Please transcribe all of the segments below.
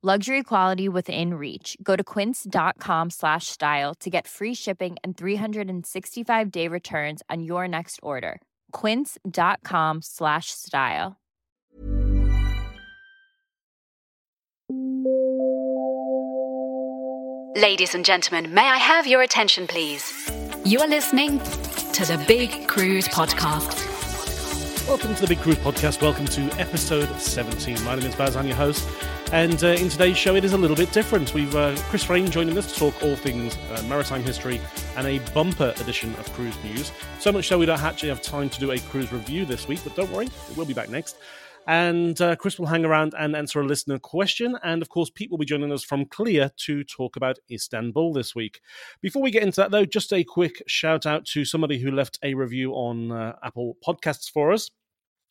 Luxury quality within reach. Go to quince.com slash style to get free shipping and 365 day returns on your next order. Quince.com slash style. Ladies and gentlemen, may I have your attention, please? You are listening to the Big Cruise Podcast. Welcome to the Big Cruise Podcast. Welcome to episode 17. My name is Baz, I'm your host. And uh, in today's show, it is a little bit different. We've uh, Chris Frame joining us to talk all things uh, maritime history and a bumper edition of cruise news. So much so we don't actually have time to do a cruise review this week, but don't worry, we'll be back next. And uh, Chris will hang around and answer a listener question. And of course, Pete will be joining us from CLIA to talk about Istanbul this week. Before we get into that, though, just a quick shout out to somebody who left a review on uh, Apple Podcasts for us.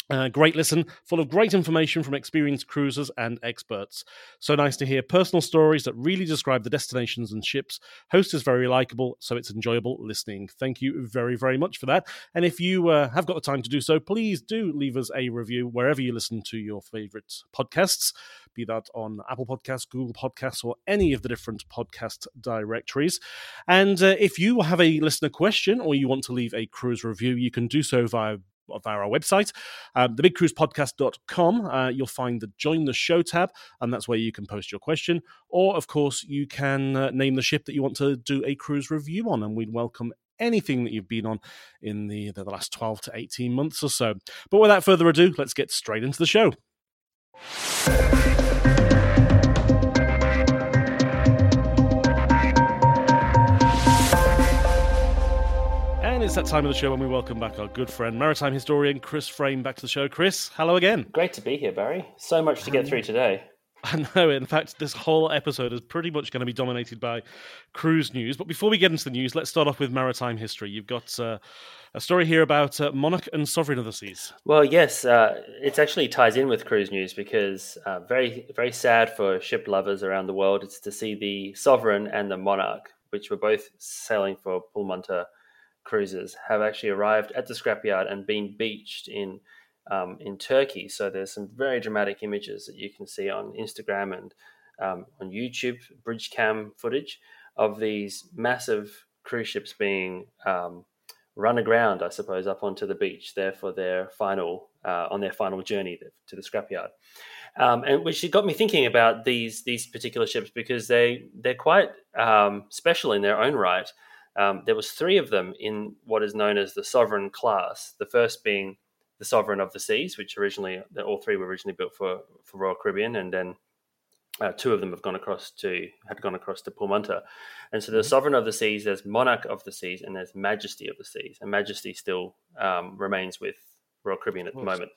Uh, great listen, full of great information from experienced cruisers and experts. So nice to hear personal stories that really describe the destinations and ships. Host is very likable, so it's enjoyable listening. Thank you very, very much for that. And if you uh, have got the time to do so, please do leave us a review wherever you listen to your favorite podcasts, be that on Apple Podcasts, Google Podcasts, or any of the different podcast directories. And uh, if you have a listener question or you want to leave a cruise review, you can do so via via our website, um, thebigcruisepodcast.com. Uh, you'll find the Join the Show tab, and that's where you can post your question. Or, of course, you can uh, name the ship that you want to do a cruise review on, and we'd welcome anything that you've been on in the, the last 12 to 18 months or so. But without further ado, let's get straight into the show. That time of the show when we welcome back our good friend, maritime historian Chris Frame, back to the show. Chris, hello again. Great to be here, Barry. So much to get through today. I know. In fact, this whole episode is pretty much going to be dominated by cruise news. But before we get into the news, let's start off with maritime history. You've got uh, a story here about uh, monarch and sovereign of the seas. Well, yes, uh, it actually ties in with cruise news because uh, very, very sad for ship lovers around the world. It's to see the sovereign and the monarch, which were both sailing for Pullmantur cruises have actually arrived at the scrapyard and been beached in um, in Turkey. So there's some very dramatic images that you can see on Instagram and um, on YouTube, bridge cam footage of these massive cruise ships being um, run aground, I suppose, up onto the beach there for their final uh, on their final journey to the scrapyard. Um, and which got me thinking about these these particular ships because they they're quite um, special in their own right. Um, there was three of them in what is known as the sovereign class. The first being the sovereign of the seas, which originally all three were originally built for for Royal Caribbean, and then uh, two of them have gone across to had gone across to Pullmantur. And so the mm-hmm. sovereign of the seas, there's monarch of the seas, and there's majesty of the seas. And majesty still um, remains with Royal Caribbean at the moment.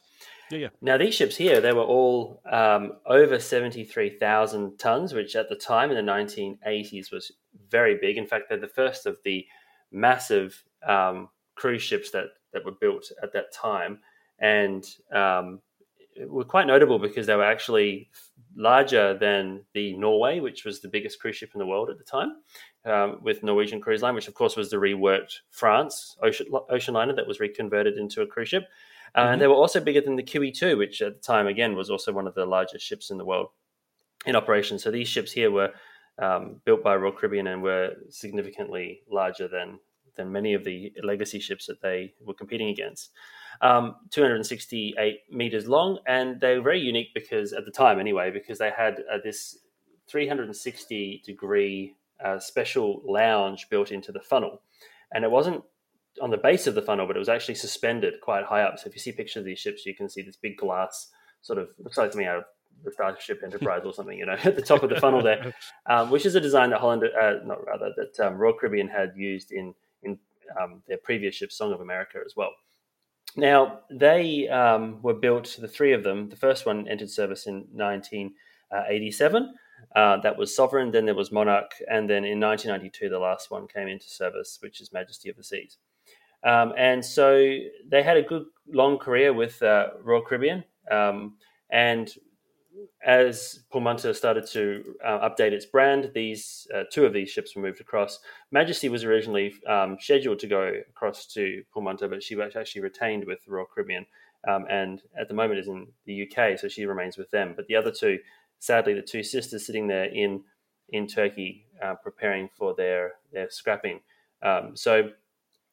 Yeah, yeah. Now these ships here, they were all um, over seventy three thousand tons, which at the time in the nineteen eighties was very big. In fact, they're the first of the massive um, cruise ships that that were built at that time, and um, were quite notable because they were actually larger than the Norway, which was the biggest cruise ship in the world at the time, um, with Norwegian Cruise Line, which of course was the reworked France ocean, ocean liner that was reconverted into a cruise ship. Uh, mm-hmm. And they were also bigger than the QE2, which at the time, again, was also one of the largest ships in the world in operation. So these ships here were um, built by Royal Caribbean and were significantly larger than than many of the legacy ships that they were competing against. Um, 268 meters long, and they were very unique because at the time, anyway, because they had uh, this 360 degree uh, special lounge built into the funnel, and it wasn't on the base of the funnel, but it was actually suspended quite high up. So if you see pictures of these ships, you can see this big glass sort of looks like something out of the Starship Enterprise or something, you know, at the top of the funnel there, um, which is a design that Holland, uh, not rather, that um, Royal Caribbean had used in in um, their previous ship, Song of America, as well. Now they um, were built, the three of them. The first one entered service in 1987. Uh, that was Sovereign. Then there was Monarch, and then in 1992, the last one came into service, which is Majesty of the Seas. Um, and so they had a good long career with uh, Royal Caribbean. Um, and as Pullmantur started to uh, update its brand, these uh, two of these ships were moved across. Majesty was originally um, scheduled to go across to Pullmantur, but she was actually retained with Royal Caribbean, um, and at the moment is in the UK, so she remains with them. But the other two, sadly, the two sisters sitting there in in Turkey, uh, preparing for their their scrapping. Um, so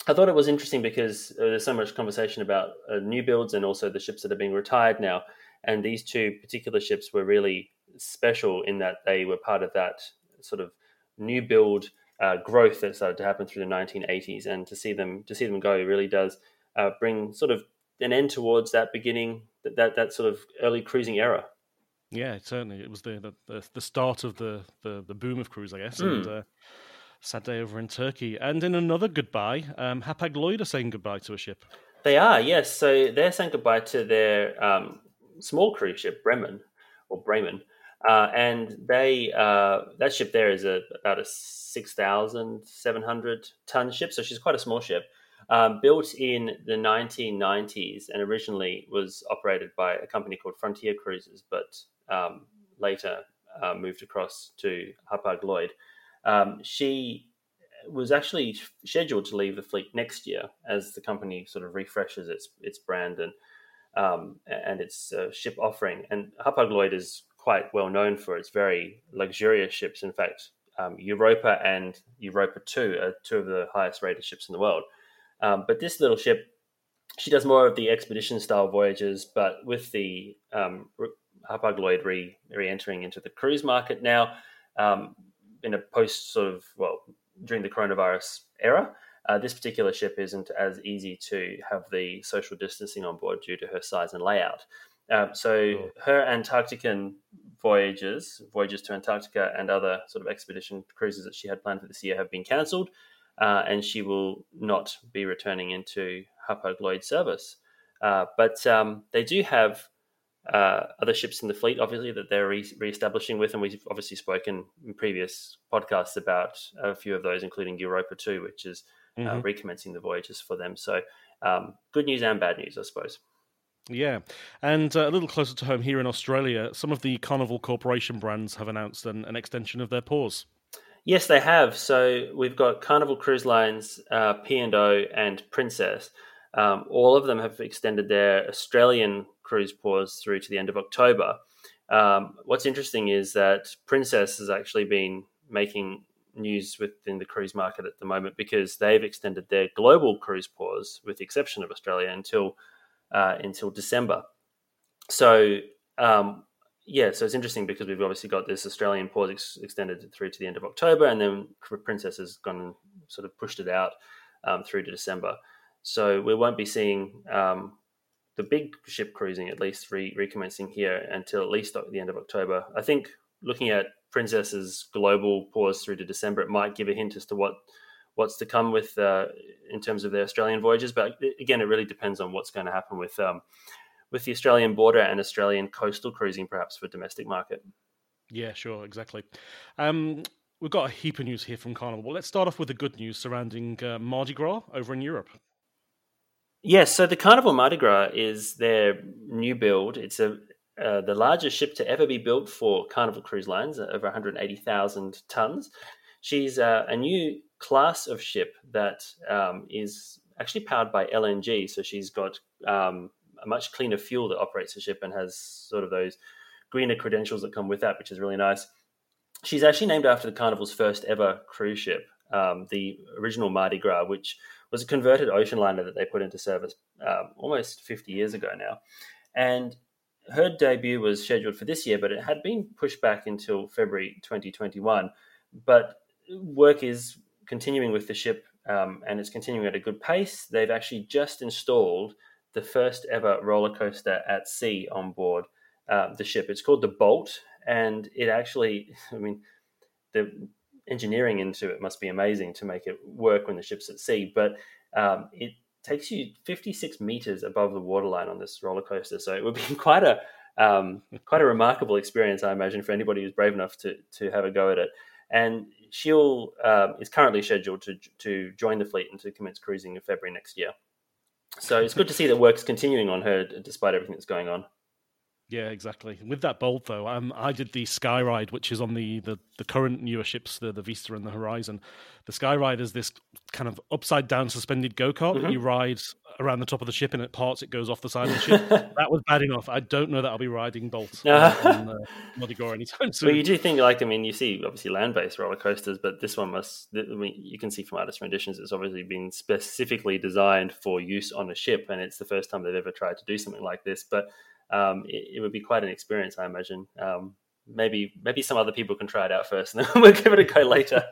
I thought it was interesting because uh, there's so much conversation about uh, new builds and also the ships that are being retired now. And these two particular ships were really special in that they were part of that sort of new build uh, growth that started to happen through the 1980s. And to see them to see them go really does uh, bring sort of an end towards that beginning that that, that sort of early cruising era. Yeah, certainly it was the the, the start of the, the, the boom of cruise, I guess. Mm. And uh, sad day over in Turkey. And in another goodbye, um, Hapag Lloyd are saying goodbye to a ship. They are, yes. So they're saying goodbye to their um, small cruise ship, Bremen or Bremen. Uh, and they uh, that ship there is a, about a 6,700 ton ship. So she's quite a small ship. Um, built in the 1990s and originally was operated by a company called Frontier Cruises, but um, later uh, moved across to Hapag Lloyd. Um, she was actually scheduled to leave the fleet next year as the company sort of refreshes its its brand and um, and its uh, ship offering. And Hapag Lloyd is quite well known for its very luxurious ships. In fact, um, Europa and Europa Two are two of the highest rated ships in the world. Um, but this little ship, she does more of the expedition style voyages, but with the um, Hapag Lloyd re entering into the cruise market now. In a post sort of well during the coronavirus era. Uh, this particular ship isn't as easy to have the social distancing on board due to her size and layout. Um, so oh. her Antarctican voyages, voyages to Antarctica, and other sort of expedition cruises that she had planned for this year have been cancelled, uh, and she will not be returning into Hapag Lloyd service. Uh, but um, they do have uh, other ships in the fleet, obviously, that they're re- establishing with. And we've obviously spoken in previous podcasts about a few of those, including Europa 2, which is uh, mm-hmm. uh, recommencing the voyages for them. So, um, good news and bad news, I suppose. Yeah, and uh, a little closer to home here in Australia, some of the Carnival Corporation brands have announced an, an extension of their pause. Yes, they have. So we've got Carnival Cruise Lines, uh, P&O, and Princess. Um, all of them have extended their Australian cruise pause through to the end of October. Um, what's interesting is that Princess has actually been making news within the cruise market at the moment because they've extended their global cruise pause, with the exception of Australia, until uh, until December. So um, yeah, so it's interesting because we've obviously got this Australian pause ex- extended through to the end of October, and then Princess has gone and sort of pushed it out um, through to December. So we won't be seeing um, the big ship cruising at least re- recommencing here until at least the end of October. I think looking at Princess's global pause through to December, it might give a hint as to what what's to come with uh, in terms of the Australian voyages. But again, it really depends on what's going to happen with um, with the Australian border and Australian coastal cruising, perhaps for domestic market. Yeah, sure, exactly. Um, we've got a heap of news here from Carnival. Let's start off with the good news surrounding uh, Mardi Gras over in Europe. Yes, so the Carnival Mardi Gras is their new build. It's a uh, the largest ship to ever be built for Carnival Cruise Lines, over 180,000 tons. She's uh, a new class of ship that um, is actually powered by LNG. So she's got um, a much cleaner fuel that operates the ship and has sort of those greener credentials that come with that, which is really nice. She's actually named after the Carnival's first ever cruise ship, um, the original Mardi Gras, which was a converted ocean liner that they put into service um, almost 50 years ago now. And her debut was scheduled for this year, but it had been pushed back until February 2021. But work is continuing with the ship um, and it's continuing at a good pace. They've actually just installed the first ever roller coaster at sea on board uh, the ship. It's called the Bolt, and it actually, I mean, the engineering into it must be amazing to make it work when the ship's at sea. But um, it takes you 56 meters above the waterline on this roller coaster, so it would be quite a um, quite a remarkable experience, I imagine, for anybody who's brave enough to to have a go at it. And she'll uh, is currently scheduled to to join the fleet and to commence cruising in February next year. So it's good to see that work's continuing on her despite everything that's going on. Yeah, exactly. With that bolt though, um, I did the Sky Ride, which is on the, the, the current newer ships, the, the Vista and the Horizon. The Sky Ride is this kind of upside down suspended go kart mm-hmm. that you ride around the top of the ship, and at parts it goes off the side of the ship. that was bad enough. I don't know that I'll be riding Bolt on, on uh, Gras anytime soon. Well, you do think like I mean, you see obviously land based roller coasters, but this one must. I mean, you can see from artist renditions, it's obviously been specifically designed for use on a ship, and it's the first time they've ever tried to do something like this. But um, it, it, would be quite an experience, I imagine. Um, maybe maybe some other people can try it out first, and then we'll give it a go later.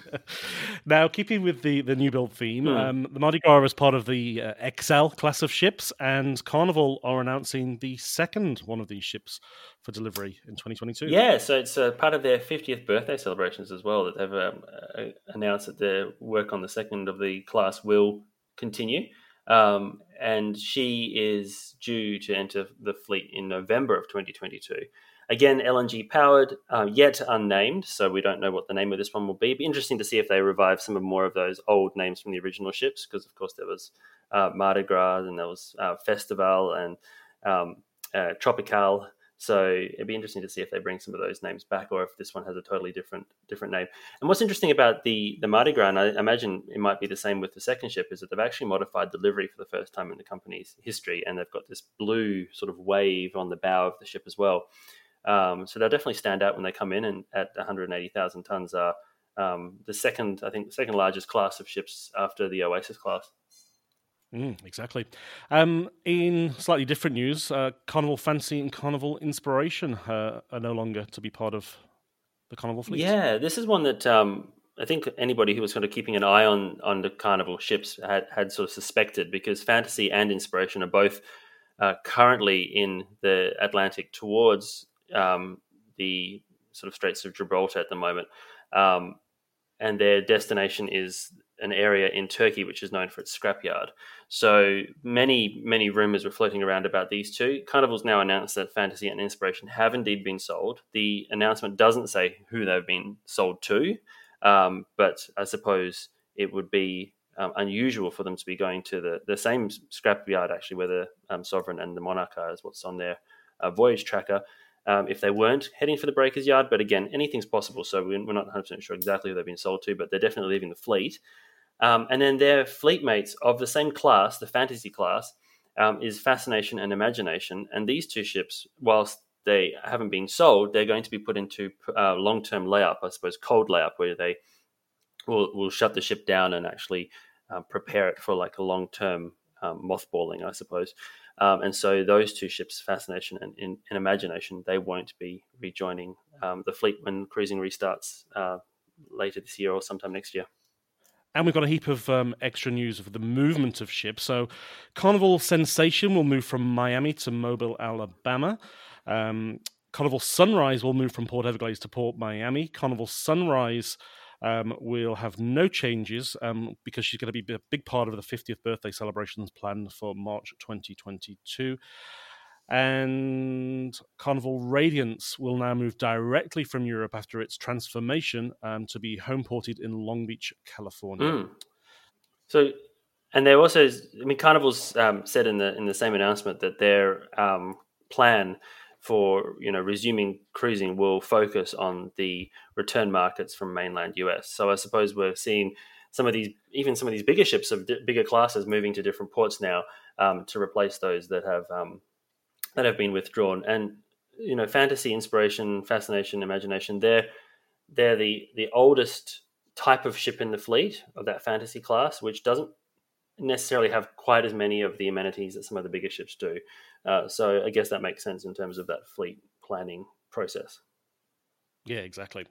now, keeping with the, the new build theme, mm. um, the Mardi Gras is part of the uh, Excel class of ships, and Carnival are announcing the second one of these ships for delivery in 2022. Yeah, so it's uh, part of their 50th birthday celebrations as well that they've um, uh, announced that their work on the second of the class will continue. Um, and she is due to enter the fleet in November of 2022. Again, LNG powered, uh, yet unnamed, so we don't know what the name of this one will be. It'd be interesting to see if they revive some of more of those old names from the original ships, because of course there was uh, Mardi Gras and there was uh, Festival and um, uh, Tropical so it'd be interesting to see if they bring some of those names back, or if this one has a totally different different name. And what's interesting about the the Mardi Gras, and I imagine it might be the same with the second ship, is that they've actually modified the livery for the first time in the company's history, and they've got this blue sort of wave on the bow of the ship as well. Um, so they'll definitely stand out when they come in, and at 180,000 tons are um, the second, I think, the second largest class of ships after the Oasis class. Mm, exactly. Um, in slightly different news, uh, Carnival Fantasy and Carnival Inspiration uh, are no longer to be part of the Carnival fleet. Yeah, this is one that um, I think anybody who was kind of keeping an eye on on the Carnival ships had had sort of suspected because Fantasy and Inspiration are both uh, currently in the Atlantic towards um, the sort of Straits of Gibraltar at the moment, um, and their destination is an area in Turkey which is known for its scrapyard. So many, many rumors were floating around about these two. Carnival's now announced that Fantasy and Inspiration have indeed been sold. The announcement doesn't say who they've been sold to, um, but I suppose it would be um, unusual for them to be going to the, the same scrapyard, actually, where the um, Sovereign and the Monarch are, is what's on their uh, voyage tracker. Um, if they weren't heading for the Breakers Yard, but again, anything's possible. So we're not 100% sure exactly who they've been sold to, but they're definitely leaving the fleet. Um, and then their fleet mates of the same class, the fantasy class, um, is Fascination and Imagination. And these two ships, whilst they haven't been sold, they're going to be put into uh, long term layup, I suppose, cold layup, where they will, will shut the ship down and actually uh, prepare it for like a long term um, mothballing, I suppose. Um, and so those two ships, Fascination and, and, and Imagination, they won't be rejoining um, the fleet when cruising restarts uh, later this year or sometime next year. And we've got a heap of um, extra news of the movement of ships. So, Carnival Sensation will move from Miami to Mobile, Alabama. Um, Carnival Sunrise will move from Port Everglades to Port Miami. Carnival Sunrise um, will have no changes um, because she's going to be a big part of the 50th birthday celebrations planned for March 2022 and Carnival Radiance will now move directly from Europe after its transformation um, to be home ported in Long Beach, California. Mm. So, and there also, I mean, Carnival's um, said in the in the same announcement that they're um, plan for you know resuming cruising will focus on the return markets from mainland US. So I suppose we're seeing some of these, even some of these bigger ships of d- bigger classes, moving to different ports now um, to replace those that have um, that have been withdrawn. And you know, fantasy, inspiration, fascination, imagination. They're they're the the oldest type of ship in the fleet of that fantasy class, which doesn't necessarily have quite as many of the amenities that some of the bigger ships do. Uh, so I guess that makes sense in terms of that fleet planning process. Yeah, exactly.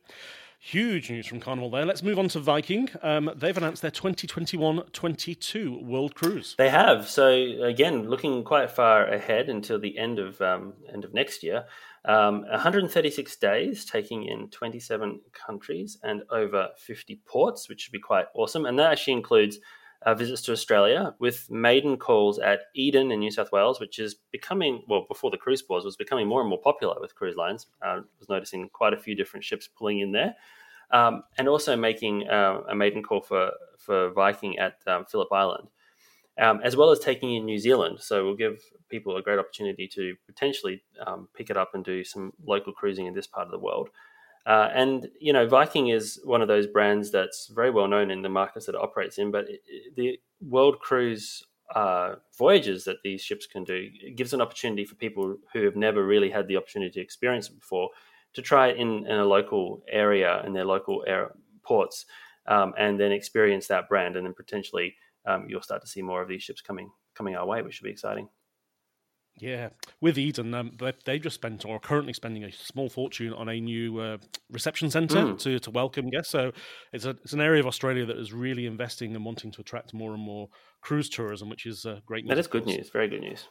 Huge news from Carnival there. Let's move on to Viking. Um, they've announced their 2021 22 World Cruise. They have. So, again, looking quite far ahead until the end of, um, end of next year. Um, 136 days, taking in 27 countries and over 50 ports, which should be quite awesome. And that actually includes uh, visits to Australia with maiden calls at Eden in New South Wales, which is becoming, well, before the cruise pause, was becoming more and more popular with cruise lines. I uh, was noticing quite a few different ships pulling in there. Um, and also making uh, a maiden call for, for Viking at um, Phillip Island, um, as well as taking in New Zealand. So we'll give people a great opportunity to potentially um, pick it up and do some local cruising in this part of the world. Uh, and you know, Viking is one of those brands that's very well known in the markets that it operates in. But it, the world cruise uh, voyages that these ships can do gives an opportunity for people who have never really had the opportunity to experience it before to try it in, in a local area in their local air, ports, um, and then experience that brand, and then potentially um, you'll start to see more of these ships coming coming our way, which should be exciting. Yeah, with Eden, um, they've just spent or are currently spending a small fortune on a new uh, reception centre mm. to, to welcome guests. So it's a it's an area of Australia that is really investing and wanting to attract more and more cruise tourism, which is uh, great news. That is good news. Very good news.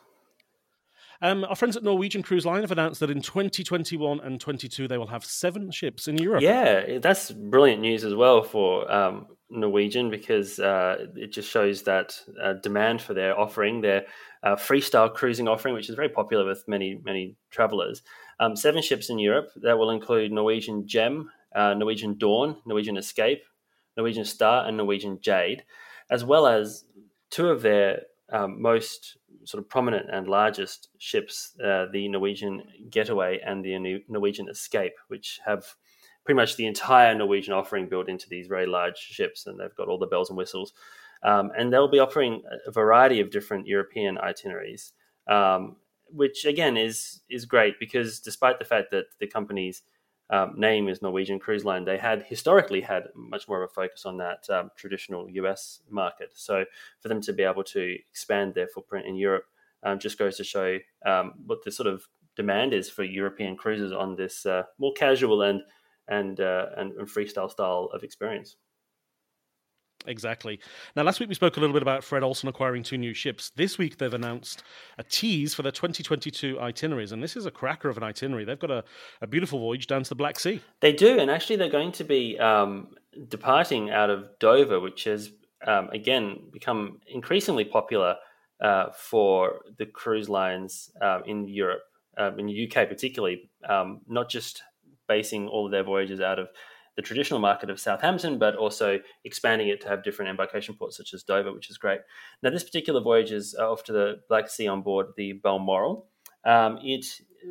Um, our friends at Norwegian Cruise Line have announced that in 2021 and 22 they will have seven ships in Europe. Yeah, that's brilliant news as well for um, Norwegian because uh, it just shows that uh, demand for their offering, their uh, freestyle cruising offering, which is very popular with many many travelers. Um, seven ships in Europe that will include Norwegian Gem, uh, Norwegian Dawn, Norwegian Escape, Norwegian Star, and Norwegian Jade, as well as two of their um, most sort of prominent and largest ships, uh, the Norwegian Getaway and the Norwegian Escape, which have pretty much the entire Norwegian offering built into these very large ships, and they've got all the bells and whistles. Um, and they'll be offering a variety of different European itineraries, um, which again is is great because despite the fact that the company's um, name is Norwegian Cruise Line, they had historically had much more of a focus on that um, traditional US market. So for them to be able to expand their footprint in Europe um, just goes to show um, what the sort of demand is for European cruises on this uh, more casual and and, uh, and and freestyle style of experience. Exactly. Now, last week we spoke a little bit about Fred Olsen acquiring two new ships. This week they've announced a tease for their 2022 itineraries, and this is a cracker of an itinerary. They've got a, a beautiful voyage down to the Black Sea. They do, and actually they're going to be um, departing out of Dover, which has um, again become increasingly popular uh, for the cruise lines uh, in Europe, uh, in the UK particularly, um, not just basing all of their voyages out of the traditional market of Southampton, but also expanding it to have different embarkation ports such as Dover, which is great. Now, this particular voyage is off to the Black Sea on board the Balmoral. Um, it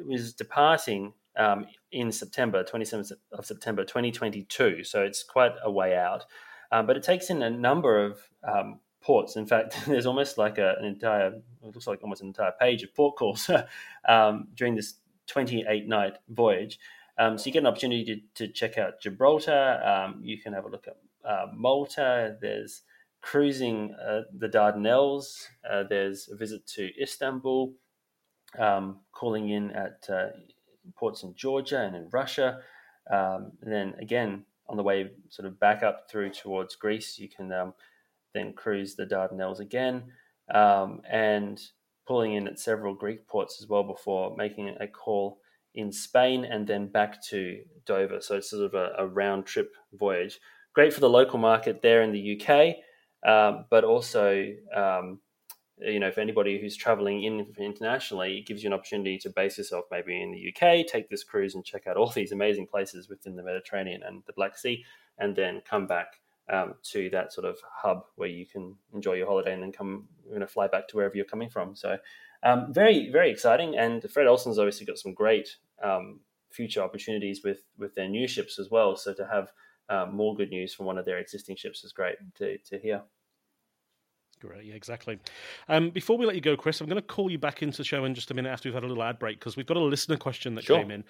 was departing um, in September, 27th of September 2022, so it's quite a way out. Um, but it takes in a number of um, ports. In fact, there's almost like a, an entire, it looks like almost an entire page of port calls um, during this 28 night voyage. Um, so you get an opportunity to, to check out Gibraltar. Um, you can have a look at uh, Malta. There's cruising uh, the Dardanelles. Uh, there's a visit to Istanbul. Um, calling in at uh, ports in Georgia and in Russia. Um, and then again on the way, sort of back up through towards Greece, you can um, then cruise the Dardanelles again, um, and pulling in at several Greek ports as well before making a call in Spain and then back to Dover. So it's sort of a, a round trip voyage. Great for the local market there in the UK, um, but also, um, you know, for anybody who's traveling in internationally, it gives you an opportunity to base yourself maybe in the UK, take this cruise and check out all these amazing places within the Mediterranean and the Black Sea, and then come back um, to that sort of hub where you can enjoy your holiday and then come, you know, fly back to wherever you're coming from. So, um, very, very exciting. And Fred Olsen's obviously got some great um, future opportunities with with their new ships as well. So to have um, more good news from one of their existing ships is great to, to hear. Great, yeah, exactly. Um, before we let you go, Chris, I'm going to call you back into the show in just a minute after we've had a little ad break because we've got a listener question that sure. came in.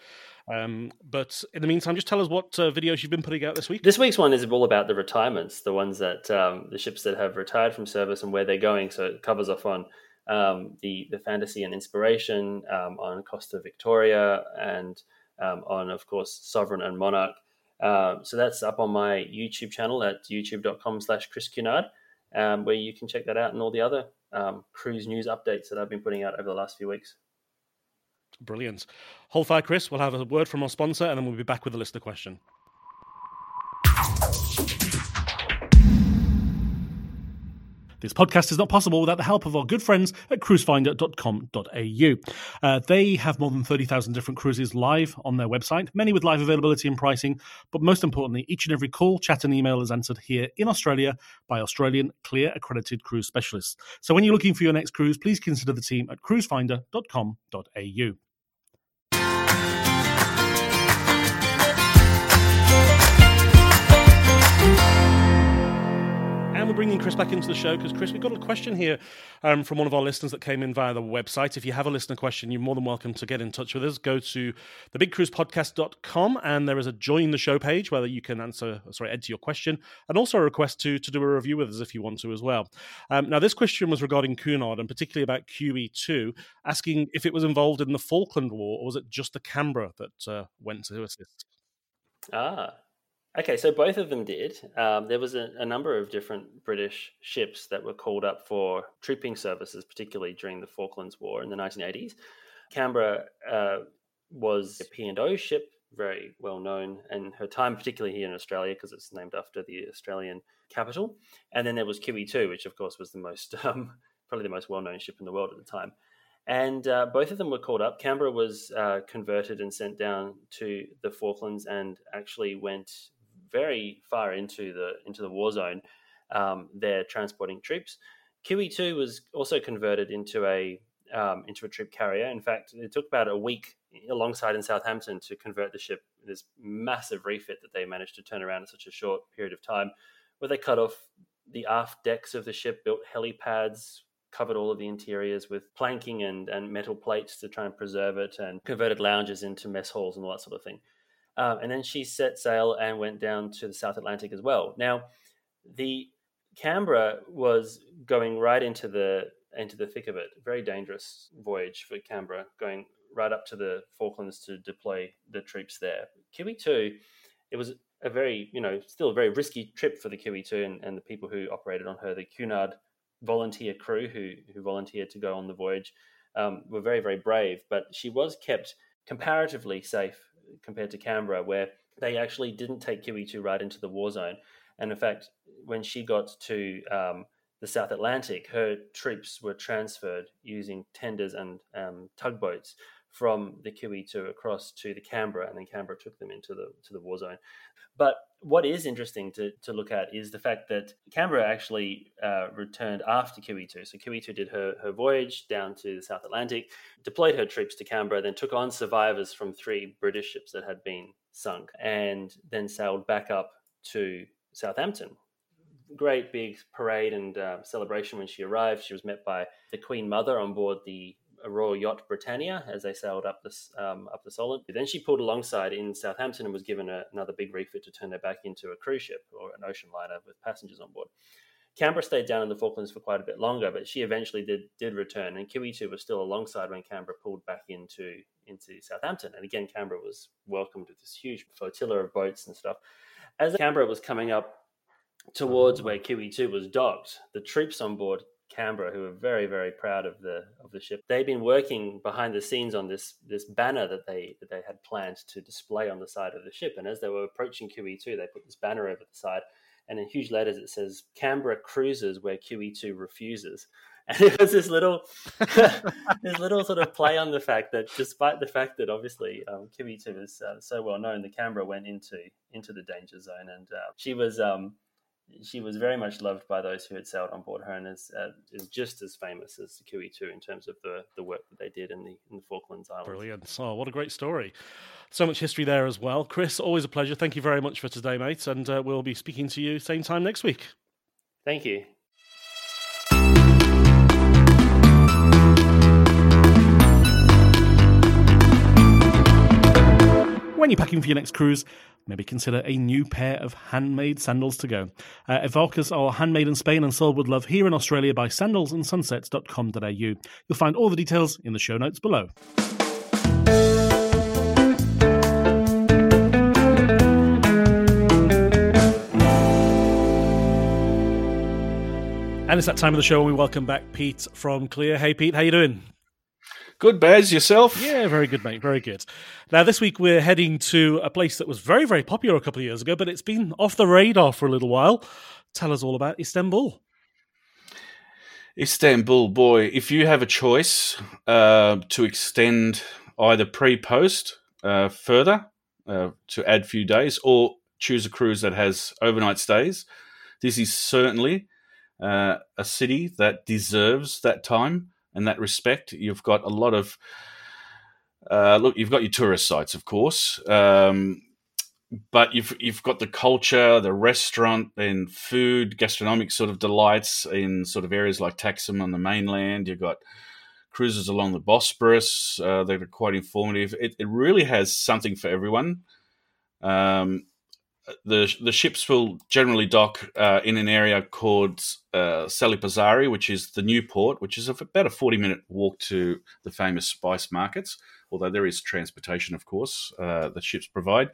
Um, but in the meantime, just tell us what uh, videos you've been putting out this week. This week's one is all about the retirements, the ones that um, the ships that have retired from service and where they're going. So it covers off on um, the the fantasy and inspiration, um, on Costa Victoria, and um, on, of course, Sovereign and Monarch. Uh, so that's up on my YouTube channel at youtube.com slash Chris Cunard um, where you can check that out and all the other um, cruise news updates that I've been putting out over the last few weeks. Brilliant. Hold fire, Chris. We'll have a word from our sponsor and then we'll be back with a listener question. This podcast is not possible without the help of our good friends at cruisefinder.com.au. Uh, they have more than 30,000 different cruises live on their website, many with live availability and pricing, but most importantly, each and every call, chat, and email is answered here in Australia by Australian CLIA accredited cruise specialists. So when you're looking for your next cruise, please consider the team at cruisefinder.com.au. bringing Chris back into the show because, Chris, we've got a question here um, from one of our listeners that came in via the website. If you have a listener question, you're more than welcome to get in touch with us. Go to thebigcruisepodcast.com and there is a join the show page where you can answer, sorry, enter your question and also a request to, to do a review with us if you want to as well. Um, now, this question was regarding Cunard and particularly about QE2, asking if it was involved in the Falkland War or was it just the Canberra that uh, went to assist? Ah, Okay, so both of them did. Um, there was a, a, number of different British ships that were called up for trooping services, particularly during the Falklands War in the 1980s. Canberra uh, was a P&O ship, very well known, and her time, particularly here in Australia, because it's named after the Australian capital. And then there was QE2, which of course was the most, um, probably the most well known ship in the world at the time. And uh, both of them were called up. Canberra was uh, converted and sent down to the Falklands and actually went very far into the into the war zone. Um, they're transporting troops. QE2 was also converted into a um, into a troop carrier. In fact, it took about a week alongside in Southampton to convert the ship. This massive refit that they managed to turn around in such a short period of time, where they cut off the aft decks of the ship, built helipads, covered all of the interiors with planking and, and metal plates to try and preserve it, and converted lounges into mess halls and all that sort of thing. Um, and then she set sail and went down to the South Atlantic as well. Now, the Canberra was going right into the into the thick of it. Very dangerous voyage for Canberra, going right up to the Falklands to deploy the troops there. QE2, it was a very you know still a very risky trip for the QE2 and, and the people who operated on her. The Cunard volunteer crew who who volunteered to go on the voyage um, were very very brave, but she was kept comparatively safe compared to Canberra, where they actually didn't take QE2 right into the war zone. And in fact, when she got to um, the South Atlantic, her troops were transferred using tenders and um, tugboats from the QE2 across to the Canberra, and then Canberra took them into the to the war zone. But what is interesting to, to look at is the fact that Canberra actually uh, returned after QE2. So QE2 did her, her voyage down to the South Atlantic, deployed her troops to Canberra, then took on survivors from three British ships that had been sunk, and then sailed back up to Southampton. Great big parade and uh, celebration when she arrived. She was met by the Queen Mother on board the a Royal Yacht Britannia as they sailed up this um, up the Solent. Then she pulled alongside in Southampton and was given a, another big refit to turn her back into a cruise ship or an ocean liner with passengers on board. Canberra stayed down in the Falklands for quite a bit longer, but she eventually did did return, and QE2 was still alongside when Canberra pulled back into into Southampton. And again, Canberra was welcomed with this huge flotilla of boats and stuff. As Canberra was coming up towards where QE2 was docked, the troops on board Canberra, who are very, very proud of the of the ship. They've been working behind the scenes on this this banner that they that they had planned to display on the side of the ship. And as they were approaching QE2, they put this banner over the side, and in huge letters it says "Canberra cruises where QE2 refuses." And it was this little this little sort of play on the fact that despite the fact that obviously um, QE2 is uh, so well known, the Canberra went into into the danger zone, and uh, she was. Um, she was very much loved by those who had sailed on board her, and is, uh, is just as famous as the QE2 in terms of the, the work that they did in the in the Falklands Islands. Brilliant! Oh, what a great story! So much history there as well. Chris, always a pleasure. Thank you very much for today, mate, and uh, we'll be speaking to you same time next week. Thank you. When you're packing for your next cruise, maybe consider a new pair of handmade sandals to go. Uh, Avacas are handmade in Spain and sold with love here in Australia by sandalsandsunsets.com.au. You'll find all the details in the show notes below. And it's that time of the show when we welcome back Pete from CLIA. Hey, Pete, how you doing? Good, Baz. Yourself? Yeah, very good, mate. Very good. Now, this week we're heading to a place that was very, very popular a couple of years ago, but it's been off the radar for a little while. Tell us all about Istanbul. Istanbul, boy, if you have a choice uh, to extend either pre post uh, further uh, to add a few days or choose a cruise that has overnight stays, this is certainly uh, a city that deserves that time and that respect. You've got a lot of uh, look. You've got your tourist sites, of course, um, but you've you've got the culture, the restaurant and food, gastronomic sort of delights in sort of areas like Taksim on the mainland. You've got cruises along the Bosporus uh, that are quite informative. It, it really has something for everyone. Um, the the ships will generally dock uh, in an area called uh, Salipazari, which is the new port, which is about a forty minute walk to the famous spice markets. Although there is transportation, of course, uh, the ships provide.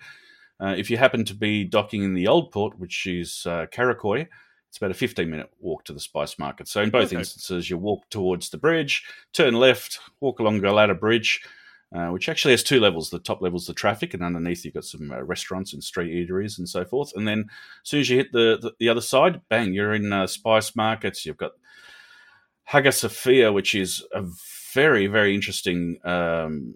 Uh, if you happen to be docking in the old port, which is uh, Karakoy, it's about a 15 minute walk to the spice market. So, in both okay. instances, you walk towards the bridge, turn left, walk along the Galata Bridge, uh, which actually has two levels. The top level's the traffic, and underneath you've got some uh, restaurants and street eateries and so forth. And then as soon as you hit the, the, the other side, bang, you're in uh, spice markets. You've got Hagia Sophia, which is a very, very interesting um,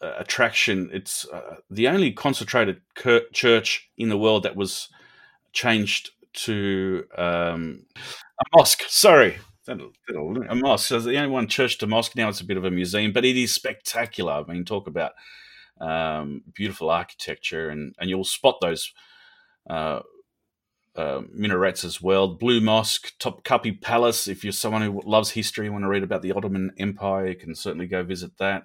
attraction. It's uh, the only concentrated church in the world that was changed to um, a mosque. Sorry, a mosque. So the only one church to mosque now. It's a bit of a museum, but it is spectacular. I mean, talk about um, beautiful architecture, and and you'll spot those. Uh, uh, minarets as well. Blue Mosque, Topkapi Palace. If you're someone who loves history and want to read about the Ottoman Empire, you can certainly go visit that.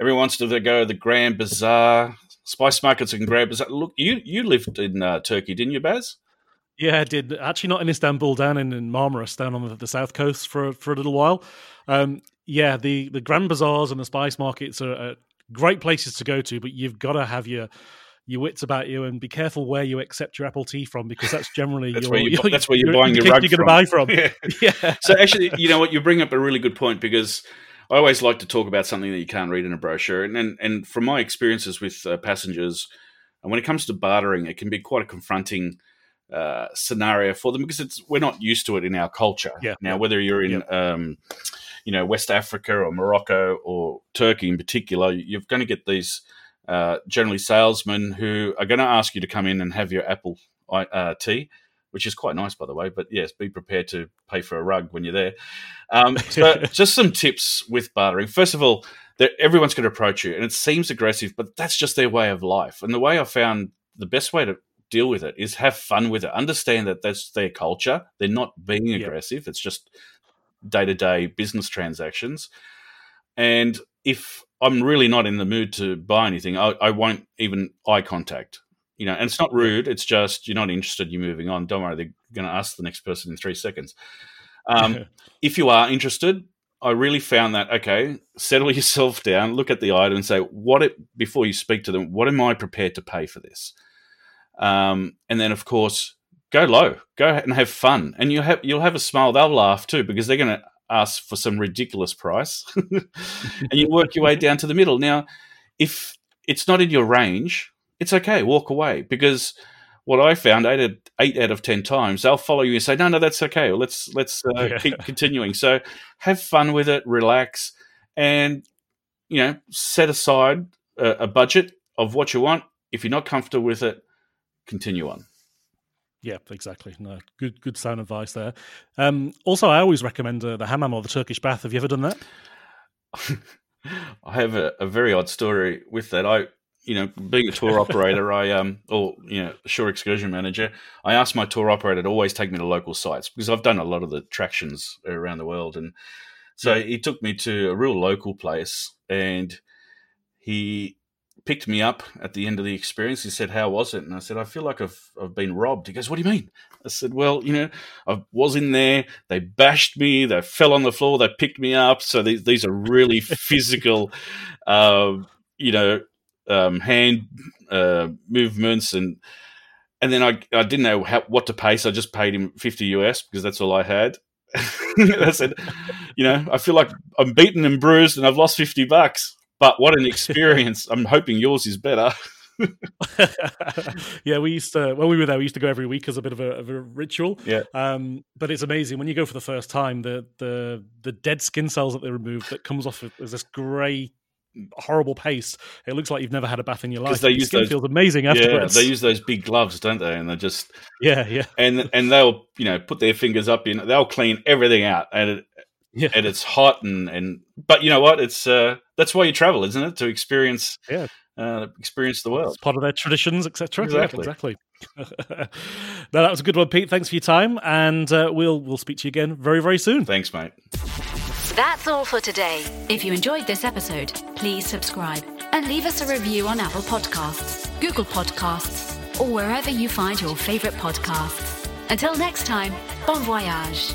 Everyone wants to go to the Grand Bazaar, spice markets and Grand Bazaar. Look, you you lived in uh, Turkey, didn't you, Baz? Yeah, I did. Actually, not in Istanbul, down in, in Marmaris, down on the, the south coast for for a little while. Um, yeah, the the grand bazaars and the spice markets are, are great places to go to, but you've got to have your your wits about you and be careful where you accept your apple tea from because that's generally that's your, where you, your, that's where you're your, buying your, rug you're going to buy from. yeah. yeah. So actually, you know what? You bring up a really good point because I always like to talk about something that you can't read in a brochure, and and, and from my experiences with uh, passengers, and when it comes to bartering, it can be quite a confronting uh, scenario for them because it's we're not used to it in our culture. Yeah. Now, whether you're in yeah. um, you know West Africa or Morocco or Turkey in particular, you're going to get these uh, generally salesmen who are going to ask you to come in and have your apple uh, tea. Which is quite nice, by the way. But yes, be prepared to pay for a rug when you're there. Um, so, just some tips with bartering. First of all, that everyone's going to approach you, and it seems aggressive, but that's just their way of life. And the way I found the best way to deal with it is have fun with it. Understand that that's their culture. They're not being aggressive. Yep. It's just day to day business transactions. And if I'm really not in the mood to buy anything, I, I, won't even eye contact. You know, and it's not rude. It's just you're not interested. You're moving on. Don't worry. They're going to ask the next person in three seconds. Um, if you are interested, I really found that okay. Settle yourself down. Look at the item and say what it before you speak to them. What am I prepared to pay for this? Um, and then, of course, go low, go and have fun, and you have you'll have a smile. They'll laugh too because they're going to ask for some ridiculous price, and you work your way down to the middle. Now, if it's not in your range, it's okay. Walk away because what I found eight out, eight out of ten times they'll follow you and say, "No, no, that's okay. Let's let's uh, yeah. keep continuing." So have fun with it, relax, and you know set aside a, a budget of what you want. If you're not comfortable with it, continue on. Yeah, exactly. No, good, good sound advice there. Um, also, I always recommend uh, the hammam or the Turkish bath. Have you ever done that? I have a, a, very odd story with that. I, you know, being a tour operator, I um, or you know, shore excursion manager, I asked my tour operator to always take me to local sites because I've done a lot of the attractions around the world, and so yeah. he took me to a real local place, and he picked me up at the end of the experience. He said, "How was it?" And I said, "I feel like I've I've been robbed." He goes, "What do you mean?" I said, "Well, you know, I was in there. They bashed me. They fell on the floor. They picked me up. So these these are really physical, uh, you know, um, hand uh, movements and." And then I, I didn't know how, what to pay, so I just paid him fifty US because that's all I had. I said, you know, I feel like I'm beaten and bruised, and I've lost fifty bucks. But what an experience! I'm hoping yours is better. yeah, we used to when we were there. We used to go every week as a bit of a, of a ritual. Yeah. Um, but it's amazing when you go for the first time. The the the dead skin cells that they remove that comes off as this grey horrible paste. It looks like you've never had a bath in your life. They use skin those, feels amazing afterwards. Yeah, they use those big gloves, don't they? And they just yeah, yeah. And and they'll you know put their fingers up in. They'll clean everything out, and it, yeah. and it's hot and and but you know what? It's uh that's why you travel, isn't it? To experience yeah. Uh, experience the world. It's part of their traditions, etc. Exactly. Yeah, exactly. no, that was a good one, Pete. Thanks for your time, and uh, we'll we'll speak to you again very very soon. Thanks, mate. That's all for today. If you enjoyed this episode, please subscribe and leave us a review on Apple Podcasts, Google Podcasts, or wherever you find your favorite podcasts. Until next time, bon voyage.